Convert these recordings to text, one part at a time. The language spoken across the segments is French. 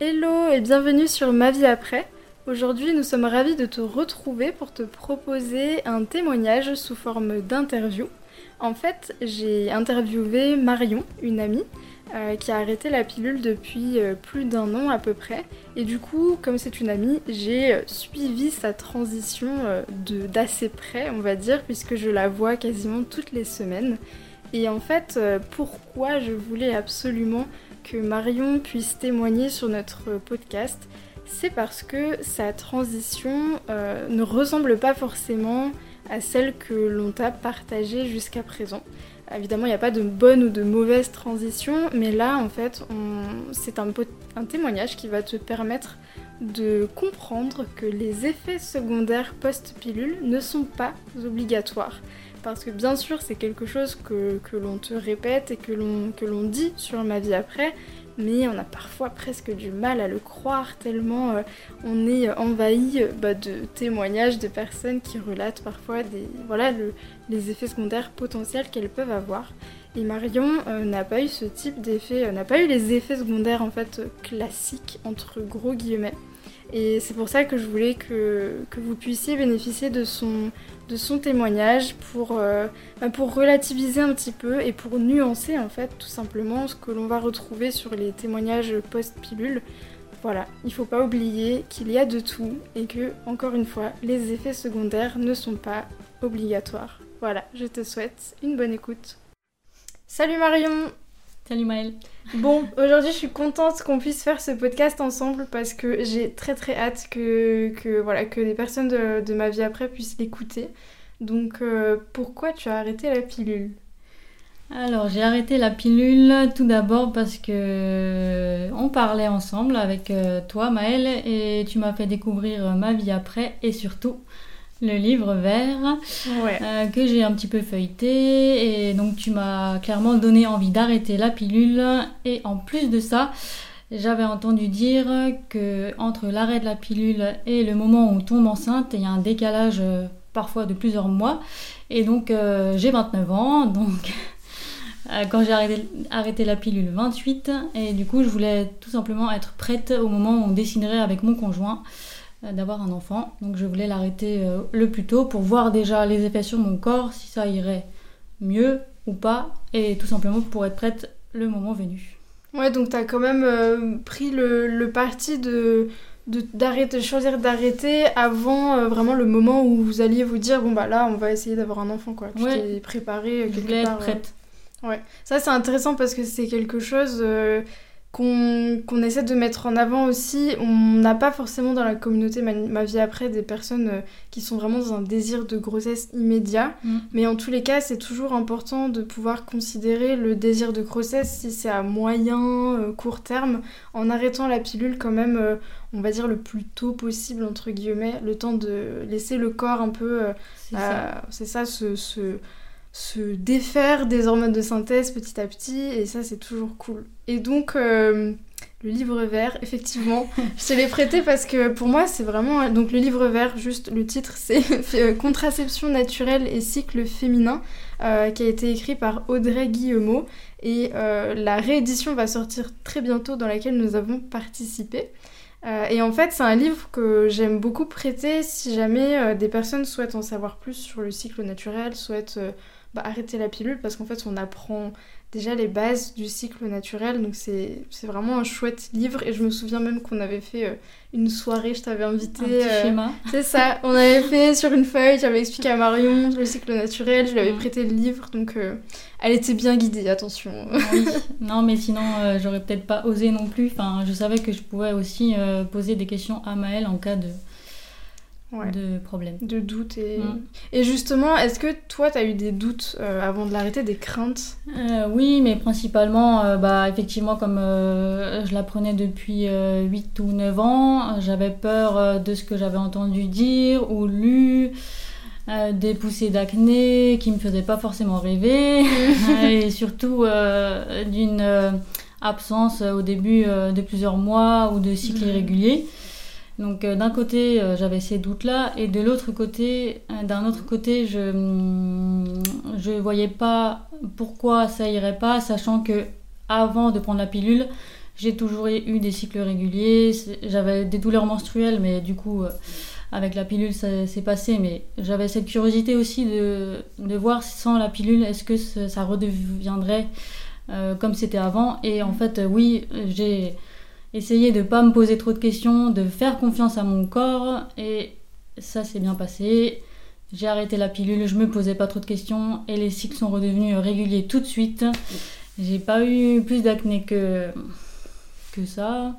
Hello et bienvenue sur Ma vie après. Aujourd'hui, nous sommes ravis de te retrouver pour te proposer un témoignage sous forme d'interview. En fait, j'ai interviewé Marion, une amie, euh, qui a arrêté la pilule depuis euh, plus d'un an à peu près. Et du coup, comme c'est une amie, j'ai euh, suivi sa transition d'assez près, on va dire, puisque je la vois quasiment toutes les semaines. Et en fait, pourquoi je voulais absolument que Marion puisse témoigner sur notre podcast, c'est parce que sa transition euh, ne ressemble pas forcément à celle que l'on t'a partagée jusqu'à présent. Évidemment, il n'y a pas de bonne ou de mauvaise transition, mais là, en fait, c'est un, un témoignage qui va te permettre de comprendre que les effets secondaires post-pilule ne sont pas obligatoires. Parce que bien sûr, c'est quelque chose que, l'on te répète et que l'on dit sur ma vie après, mais on a parfois presque du mal à le croire tellement euh, on est envahi euh, bah, de témoignages de personnes qui relatent parfois voilà, les effets secondaires potentiels qu'elles peuvent avoir. Et Marion euh, n'a pas eu ce type d'effet, n'a pas eu les effets secondaires en fait classiques entre gros guillemets. Et c'est pour ça que je voulais que, vous puissiez bénéficier de son, de son témoignage pour, euh, bah, pour relativiser un petit peu et pour nuancer en fait tout simplement ce que l'on va retrouver sur les témoignages post-pilule. Voilà, il faut pas oublier qu'il y a de tout et que, encore une fois, les effets secondaires ne sont pas obligatoires. Voilà, je te souhaite une bonne écoute. Salut Marion Salut Maëlle. Bon, aujourd'hui je suis contente qu'on puisse faire ce podcast ensemble parce que j'ai très très hâte que, que, voilà, que les personnes de, ma vie après puissent l'écouter. Donc euh, pourquoi tu as arrêté la pilule? Alors j'ai arrêté la pilule tout d'abord parce que on parlait ensemble avec euh, toi Maëlle et tu m'as fait découvrir ma vie après et surtout le livre vert euh, que j'ai un petit peu feuilleté. Et donc tu m'as clairement donné envie d'arrêter la pilule. Et en plus de ça j'avais entendu dire que entre l'arrêt de la pilule et le moment où on tombe enceinte il y a un décalage euh, parfois de plusieurs mois. Et donc euh, j'ai 29 ans. Donc quand j'ai arrêté, arrêté, la pilule 28 et du coup je voulais tout simplement être prête au moment où on déciderait avec mon conjoint d'avoir un enfant. Donc je voulais l'arrêter euh, le plus tôt pour voir déjà les effets sur mon corps, si ça irait mieux ou pas, et tout simplement pour être prête le moment venu. Ouais, donc t'as quand même euh, pris le, parti de d'arrêter, choisir d'arrêter avant vraiment le moment où vous alliez vous dire bon bah là on va essayer d'avoir un enfant quoi. Tu t'es préparée quelque je Être prête. Ouais, ça c'est intéressant parce que c'est quelque chose qu'on essaie de mettre en avant aussi. On n'a pas forcément dans la communauté ma, vie après des personnes euh, qui sont vraiment dans un désir de grossesse immédiat. Mm. Mais en tous les cas, c'est toujours important de pouvoir considérer le désir de grossesse si c'est à moyen, euh, court terme, en arrêtant la pilule quand même, euh, on va dire le plus tôt possible, entre guillemets, le temps de laisser le corps un peu... c'est ça, ce se défaire des hormones de synthèse petit à petit et ça c'est toujours cool. Et donc euh, le livre vert, effectivement, je te l'ai prêté parce que pour moi c'est vraiment donc le livre vert, juste le titre c'est euh, Contraception naturelle et cycle féminin euh, qui a été écrit par Audrey Guillemot et la réédition va sortir très bientôt dans laquelle nous avons participé. et en fait, c'est un livre que j'aime beaucoup prêter si jamais des personnes souhaitent en savoir plus sur le cycle naturel, souhaitent bah, arrêter la pilule parce qu'en fait on apprend déjà les bases du cycle naturel. Donc c'est vraiment un chouette livre. Et je me souviens même qu'on avait fait euh, une soirée. Je t'avais invité euh, c'est ça. On avait fait sur une feuille. J'avais expliqué à Marion le cycle naturel. Je lui avais prêté le livre. Donc euh, elle était bien guidée attention. Non mais sinon j'aurais peut-être pas osé non plus. Enfin je savais que je pouvais aussi poser des questions à Maëlle en cas de de problèmes. De doutes. Et, mm. et justement, est-ce que toi, tu as eu des doutes euh, avant de l'arrêter, des craintes? Euh, Oui, mais principalement, euh, bah, effectivement, comme je l'apprenais depuis 8 ou 9 ans, j'avais peur de ce que j'avais entendu dire ou lu. des poussées d'acné qui me faisaient pas forcément rêver et surtout d'une absence au début de plusieurs mois ou de cycles irréguliers donc euh, d'un côté, euh, j'avais ces doutes-là, et de l'autre côté, euh, d'un autre côté, je ne mm, voyais pas pourquoi ça irait pas, sachant que avant de prendre la pilule, J'ai toujours eu des cycles réguliers. J'avais des douleurs menstruelles, mais du coup, avec la pilule, ça s'est passé. Mais j'avais cette curiosité aussi de, de, voir sans la pilule, est-ce que ça redeviendrait comme c'était avant. Et en fait, oui, j'ai essayé de ne pas me poser trop de questions, de faire confiance à mon corps. Et ça s'est bien passé. J'ai arrêté la pilule, je me posais pas trop de questions et les cycles sont redevenus réguliers tout de suite. J'ai pas eu plus d'acné que que ça.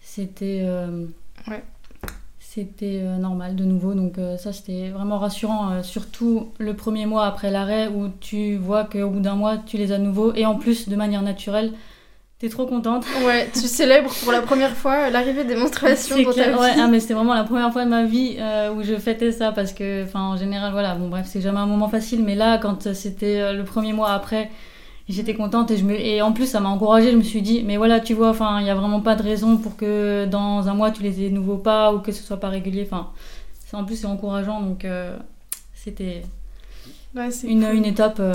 C'était euh, c'était euh, normal de nouveau, donc euh, ça c'était vraiment rassurant, surtout le premier mois après l'arrêt où tu vois qu'au bout d'un mois tu les as de nouveau et en plus de manière naturelle. T'es trop contente. Ouais, tu célèbres pour la première fois l'arrivée des menstruations dans ta vie. Ouais, ah, mais c'était vraiment la première fois de ma vie où je fêtais ça parce que, enfin, en général, voilà, bon, bref, c'est jamais un moment facile, mais là, quand c'était le premier mois après, j'étais contente et je me et en plus ça m'a encouragée. Je me suis dit mais voilà tu vois enfin il y a vraiment pas de raison pour que dans un mois tu les aies de nouveau pas ou que ce soit pas régulier. Enfin en plus c'est encourageant donc euh, c'était une, une étape euh,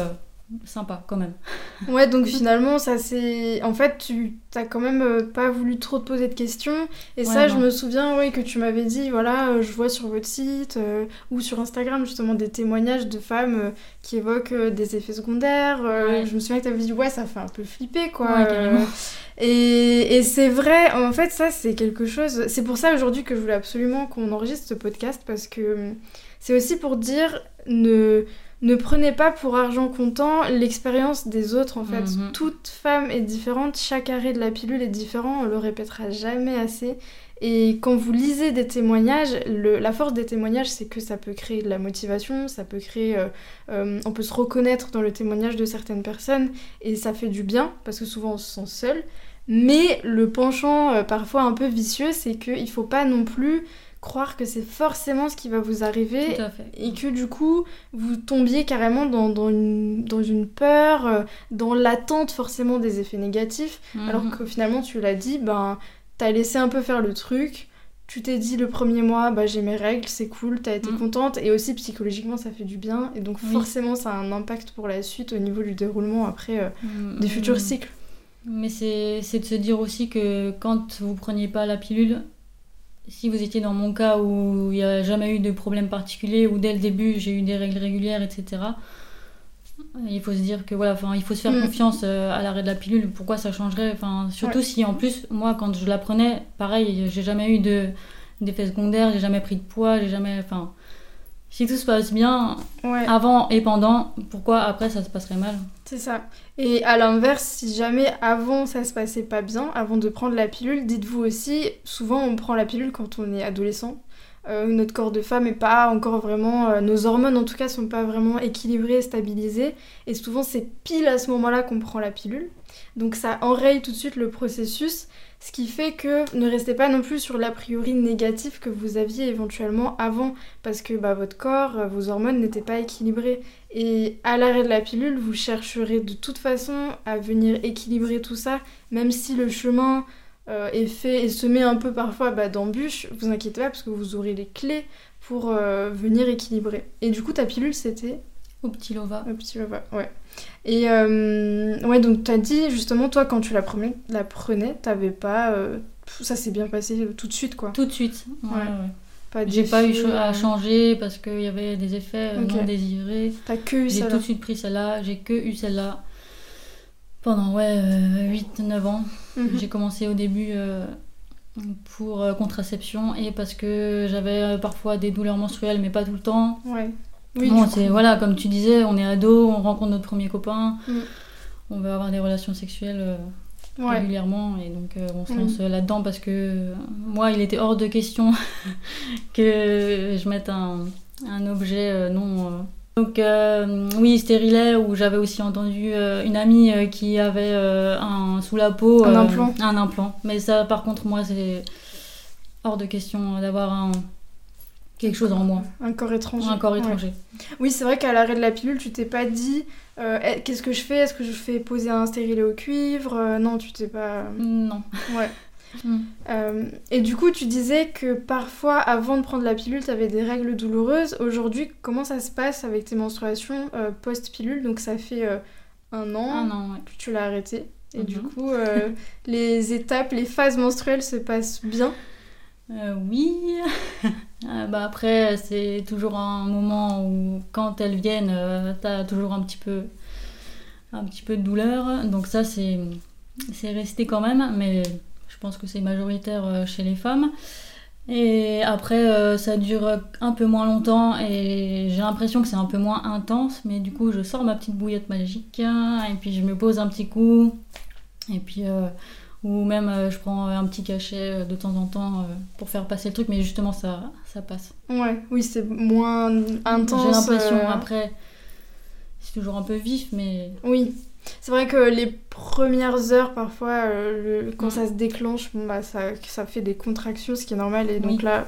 sympa quand même. Ouais, donc finalement, ça c'est. En fait, tu t'as quand même euh, pas voulu trop te poser de questions. Et ça, je me souviens oui, que tu m'avais dit voilà, euh, je vois sur votre site euh, ou sur Instagram justement des témoignages de femmes qui évoquent des effets secondaires. Je me souviens que t'avais dit ouais, ça fait un peu flipper quoi. et, et c'est vrai, en fait, ça c'est quelque chose. C'est pour ça aujourd'hui que je voulais absolument qu'on enregistre ce podcast parce que c'est aussi pour dire ne ne prenez pas pour argent comptant l'expérience des autres en fait. Mhm. Toute femme est différente, chaque arrêt de la pilule est différent, on le répétera jamais assez. Et quand vous lisez des témoignages, la force des témoignages, c'est que ça peut créer de la motivation, ça peut créer, euh, euh, on peut se reconnaître dans le témoignage de certaines personnes et ça fait du bien parce que souvent on se sent seul. Mais le penchant euh, parfois un peu vicieux, c'est qu'il faut pas non plus croire que c'est forcément ce qui va vous arriver et que du coup vous tombiez carrément dans, dans, une, dans une peur, euh, dans l'attente forcément des effets négatifs, mhm. alors que finalement tu l'as dit, ben t'as laissé un peu faire le truc, tu t'es dit le premier mois, bah j'ai mes règles, c'est cool, t'as été mhm. contente, et aussi psychologiquement ça fait du bien, et donc forcément ça a un impact pour la suite au niveau du déroulement après euh, mhm. des futurs cycles. Mais c'est de se dire aussi que quand vous preniez pas la pilule, si vous étiez dans mon cas où il n'y a jamais eu de problème particulier, où dès le début j'ai eu des règles régulières, etc., il faut se dire que voilà, il faut se faire mm. confiance euh, à l'arrêt de la pilule. Pourquoi ça changerait? Enfin, surtout si en plus, moi, quand je la prenais, pareil, j'ai jamais eu de d'effets secondaires, j'ai jamais pris de poids, j'ai jamais, enfin, si tout se passe bien avant et pendant, pourquoi après ça se passerait mal? C'est ça. Et à l'inverse, si jamais avant ça se passait pas bien, avant de prendre la pilule, dites-vous aussi, souvent on prend la pilule quand on est adolescent. Euh, notre corps de femme est pas encore vraiment, euh, nos hormones en tout cas sont pas vraiment équilibrées, stabilisées, et souvent c'est pile à ce moment-là qu'on prend la pilule. Donc ça enraye tout de suite le processus, ce qui fait que ne restez pas non plus sur l'a priori négatif que vous aviez éventuellement avant, parce que bah, votre corps, euh, vos hormones n'étaient pas équilibrées. Et à l'arrêt de la pilule, vous chercherez de toute façon à venir équilibrer tout ça, même si le chemin euh, est fait et semé un peu parfois bah, d'embûches, vous inquiétez pas parce que vous aurez les clés pour euh, venir équilibrer. Et du coup, ta pilule, c'était? Au petit lova. Au petit lova, ouais. Et euh, ouais, donc tu as dit justement, toi, quand tu la prenais, la prenais t'avais pas. Euh, ça s'est bien passé tout de suite, quoi. Tout de suite. Ouais, J'ai pas eu à euh, changer parce qu'il y avait des effets non désirés. T'as que eu J'ai tout de suite pris celle-là. J'ai que eu celle-là pendant ouais, 8-9 ans. Mhm. J'ai commencé au début pour contraception et parce que j'avais parfois des douleurs menstruelles, mais pas tout le temps. Ouais. Oui, voilà, comme tu disais, on est ado, on rencontre notre premier copain, mm. on veut avoir des relations sexuelles euh, régulièrement et donc euh, on se lance mm. là-dedans parce que euh, moi, il était hors de question que je mette un, un objet non. Donc oui, stérilet, où j'avais aussi entendu une amie qui avait un sous la peau un implant. Un implant. Mais ça, par contre, moi, c'est hors de question d'avoir un quelque chose en moi. Un corps étranger. Un corps étranger. Oui, c'est vrai qu'à l'arrêt de la pilule, tu t'es pas dit euh, eh, qu'est-ce que je fais? Est-ce que je fais poser un stérilet au cuivre? Euh, Non, tu t'es pas. Non. Ouais. Mm. Euh, et du coup, tu disais que parfois, avant de prendre la pilule, tu avais des règles douloureuses. Aujourd'hui, comment ça se passe avec tes menstruations post-pilule? Donc, ça fait un an, un an que tu l'as arrêté. Et du Mhm. coup, euh, les étapes, les phases menstruelles se passent bien? Euh, oui. Ah, bah après, c'est toujours un moment où, quand elles viennent, euh, t'as toujours un petit peu, un petit peu de douleur. Donc ça, c'est, resté quand même, mais je pense que c'est majoritaire euh, chez les femmes. Et après, euh, ça dure un peu moins longtemps et j'ai l'impression que c'est un peu moins intense. Mais du coup, je sors ma petite bouillotte magique et puis je me pose un petit coup. Et puis, euh, ou même euh, je prends un petit cachet euh, de temps en temps euh, pour faire passer le truc, mais justement, ça, ça passe. Ouais, oui, c'est moins intense. J'ai l'impression, euh, après, c'est toujours un peu vif, mais Oui. C'est vrai que les premières heures, parfois, euh, le- quand ça se déclenche, bon, bah, ça, ça fait des contractions, ce qui est normal. Et donc Oui. là,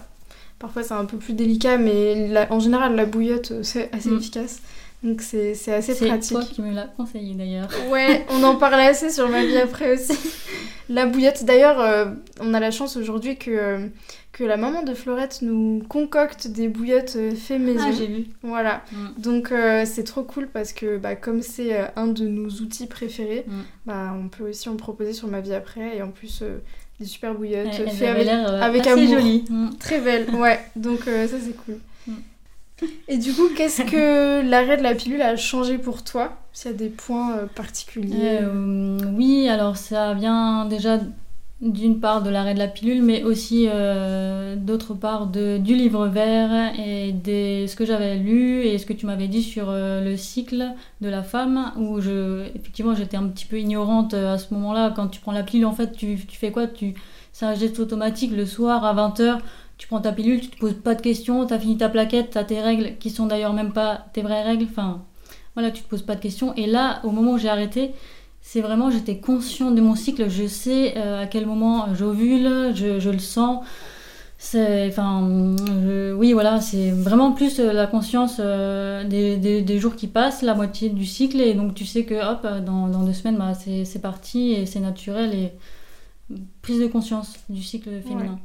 parfois, c'est un peu plus délicat, mais la- en général, la bouillotte, c'est assez Mm. efficace. Donc c'est c'est assez c'est pratique. toi qui me l'as conseillé d'ailleurs. Ouais, on en parlait assez sur ma vie après aussi. La bouillotte, d'ailleurs, euh, on a la chance aujourd'hui que, euh, que la maman de Florette nous concocte des bouillottes euh, fait maison. Ah, j'ai vu. voilà. Mm. Donc euh, c'est trop cool parce que bah, comme c'est un de nos outils préférés, Mm. bah, on peut aussi en proposer sur ma vie après. Et en plus, des super bouillottes faites avec... l'air avec assez amour. jolie. Mm. Très belles, ouais. Donc ça c'est cool. Et du coup, qu'est-ce que l'arrêt de la pilule a changé pour toi? S'il y a des points euh, particuliers? Euh, oui, alors ça vient déjà d'une part de l'arrêt de la pilule, mais aussi euh, d'autre part de, du livre vert et des, ce que j'avais lu et ce que tu m'avais dit sur euh, le cycle de la femme, où je, effectivement j'étais un petit peu ignorante à ce moment-là. Quand tu prends la pilule, en fait, tu, tu fais quoi? Tu, C'est un geste automatique le soir à 20h. Tu prends ta pilule, tu te poses pas de questions, tu as fini ta plaquette, tu as tes règles qui sont d'ailleurs même pas tes vraies règles. Enfin, voilà, tu te poses pas de questions. Et là, au moment où j'ai arrêté, c'est vraiment, j'étais consciente de mon cycle, je sais euh, à quel moment j'ovule, je, je le sens. C'est, enfin, oui, voilà, c'est vraiment plus euh, la conscience euh, des, jours qui passent, la moitié du cycle, et donc tu sais que hop, dans, deux semaines, bah, c'est parti et c'est naturel et prise de conscience du cycle féminin.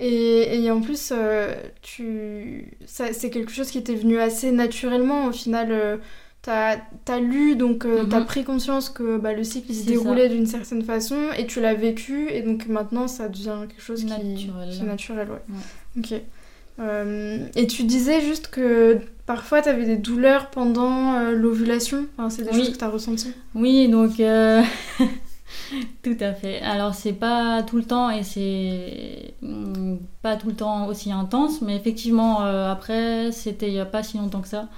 Et, et en plus, euh, tu... c'est quelque chose qui t'est venu assez naturellement. Au final, euh, t'as as lu, donc euh, Mhm. t'as pris conscience que bah, le cycle se déroulait d'une certaine façon et tu l'as vécu. Et donc maintenant, ça devient quelque chose qui Naturel. qui est naturel. Ouais. Ouais. Ok. Euh, et tu disais juste que parfois t'avais des douleurs pendant euh, l'ovulation. Enfin, c'est des Oui. choses que t'as ressenties. Oui, donc tout à fait. Alors c'est pas tout le temps et c'est mm, pas tout le temps aussi intense, mais effectivement euh, après c'était il y a pas si longtemps que ça.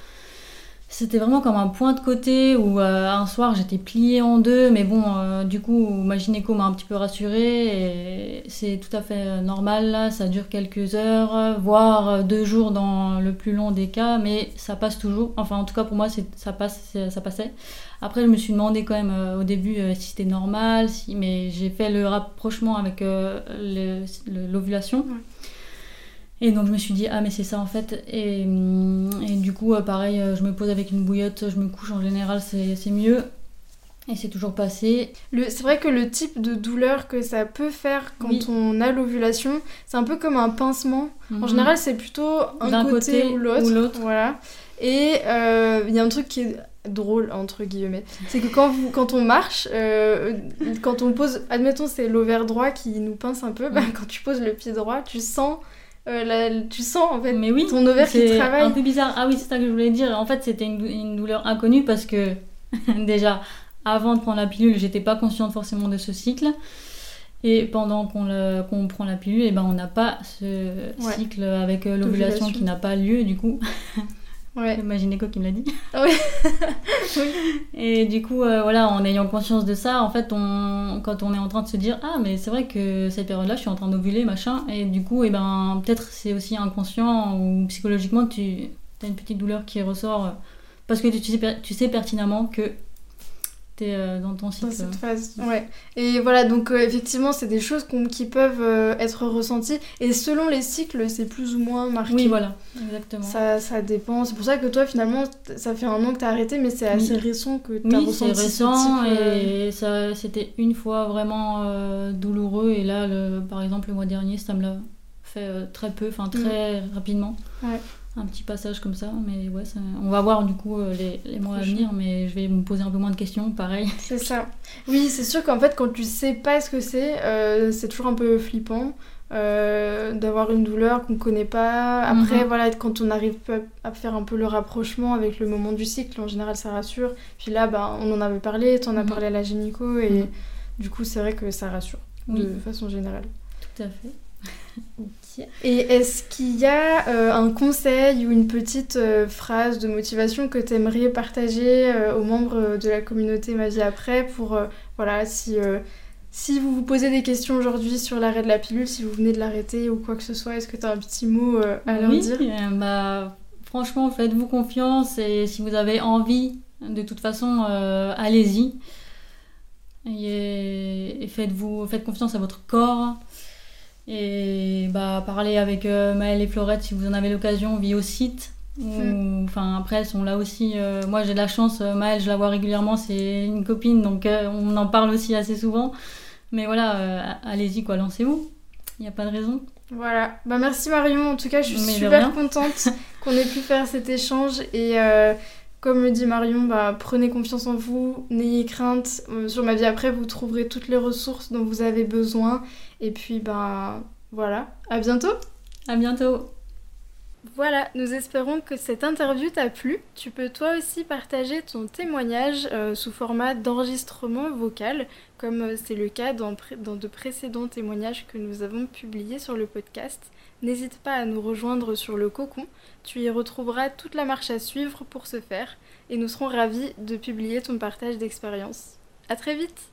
C'était vraiment comme un point de côté où euh, un soir j'étais pliée en deux, mais bon, euh, du coup ma gynéco m'a un petit peu rassurée et c'est tout à fait euh, normal ça dure quelques heures, voire deux jours dans le plus long des cas, mais ça passe toujours. Enfin en tout cas pour moi ça passe, ça passait. Après, je me suis demandé quand même au début si c'était normal, si... mais j'ai fait le rapprochement avec l'ovulation. Et donc je me suis dit, ah mais c'est ça en fait. Et, hum, et du coup, euh, pareil, euh, je me pose avec une bouillotte, je me couche en général, c'est mieux. Et c'est toujours passé. C'est vrai que le type de douleur que ça peut faire quand Oui. on a l'ovulation, c'est un peu comme un pincement. En Mhm. général, c'est plutôt un D'un côté, côté ou l'autre. Voilà. Et euh, il y a un truc qui est drôle, entre guillemets. C'est que quand, vous, quand on marche, euh, quand on pose, admettons, c'est l'ovaire droit qui nous pince un peu, bah, quand tu poses le pied droit, tu sens, euh, tu sens en fait Mais oui, ton ovaire qui c'est travaille. un peu bizarre. Ah oui, c'est ça que je voulais dire. En fait, c'était une, dou- une douleur inconnue parce que déjà, avant de prendre la pilule, j'étais pas consciente forcément de ce cycle. Et pendant qu'on qu'on prend la pilule, et ben, on n'a pas ce Ouais. cycle avec euh, l'ovulation qui n'a pas lieu, du coup. Ouais. Gynéco qui me l'a dit. Oui. Et du coup, euh, voilà, en ayant conscience de ça, en fait, on, quand on est en train de se dire Ah, mais c'est vrai que cette période-là, je suis en train d'ovuler, machin. Et du coup, et ben, peut-être c'est aussi inconscient ou psychologiquement, tu as une petite douleur qui ressort parce que tu sais, per- tu sais pertinemment que es dans ton Dans cycle. cette phase, ouais. Et voilà, donc euh, effectivement, c'est des choses qui peuvent euh, être ressenties. Et selon les cycles, c'est plus ou moins marqué. Oui, voilà, exactement. Ça, ça dépend. C'est pour ça que toi, finalement, ça fait un an que t'as arrêté, mais c'est assez récent que t'as Oui, c'est ressenti ce récent type, euh, et ça, c'était une fois vraiment euh, douloureux. Et là, le, par exemple, le mois dernier, ça me l'a fait euh, très peu, enfin très rapidement. Mm. Ouais. Un petit passage comme ça. Mais ouais, ça- on va voir du coup euh, les, les mois à venir, mais je vais me poser un peu moins de questions, pareil. C'est ça. Oui, c'est sûr qu'en fait, quand tu sais pas ce que c'est, euh, c'est toujours un peu flippant euh, d'avoir une douleur qu'on connaît pas. Après, Mhm. voilà, quand on arrive à faire un peu le rapprochement avec le moment du cycle, en général, ça rassure. Puis là, ben, on en avait parlé, t'en as Mhm. parlé à la gynéco, et Mhm. du coup, c'est vrai que ça rassure Oui. de façon générale. Tout à fait. Et est-ce qu'il y a euh, un conseil ou une petite euh, phrase de motivation que tu aimerais partager euh, aux membres de la communauté Ma vie après pour, voilà, si, si vous vous posez des questions aujourd'hui sur l'arrêt de la pilule, si vous venez de l'arrêter ou quoi que ce soit, est-ce que tu as un petit mot à leur oui, dire? bah, franchement, faites-vous confiance et si vous avez envie, de toute façon, allez-y. Et, et faites-vous, faites confiance à votre corps. Et bah, parlez avec euh, Maëlle et Florette si vous en avez l'occasion via au site. Ou- Mm. Enfin, après, elles sont là aussi. euh, moi, j'ai de la chance. euh, Maëlle, je la vois régulièrement. C'est une copine, donc euh, on en parle aussi assez souvent. Mais voilà, allez-y, quoi, lancez-vous. Il n'y a pas de raison. Voilà. Bah, merci Marion. En tout cas, je suis Mais super contente qu'on ait pu faire cet échange. Et comme le dit Marion, bah, prenez confiance en vous, n'ayez crainte. Euh, sur ma vie après, vous trouverez toutes les ressources dont vous avez besoin. Et puis, bah, voilà. À bientôt. À bientôt! Voilà, nous espérons que cette interview t'a plu. Tu peux toi aussi partager ton témoignage euh, sous format d'enregistrement vocal, comme euh, c'est le cas dans, dans de précédents témoignages que nous avons publiés sur le podcast. N'hésite pas à nous rejoindre sur le cocon, tu y retrouveras toute la marche à suivre pour ce faire, et nous serons ravis de publier ton partage d'expérience. À très vite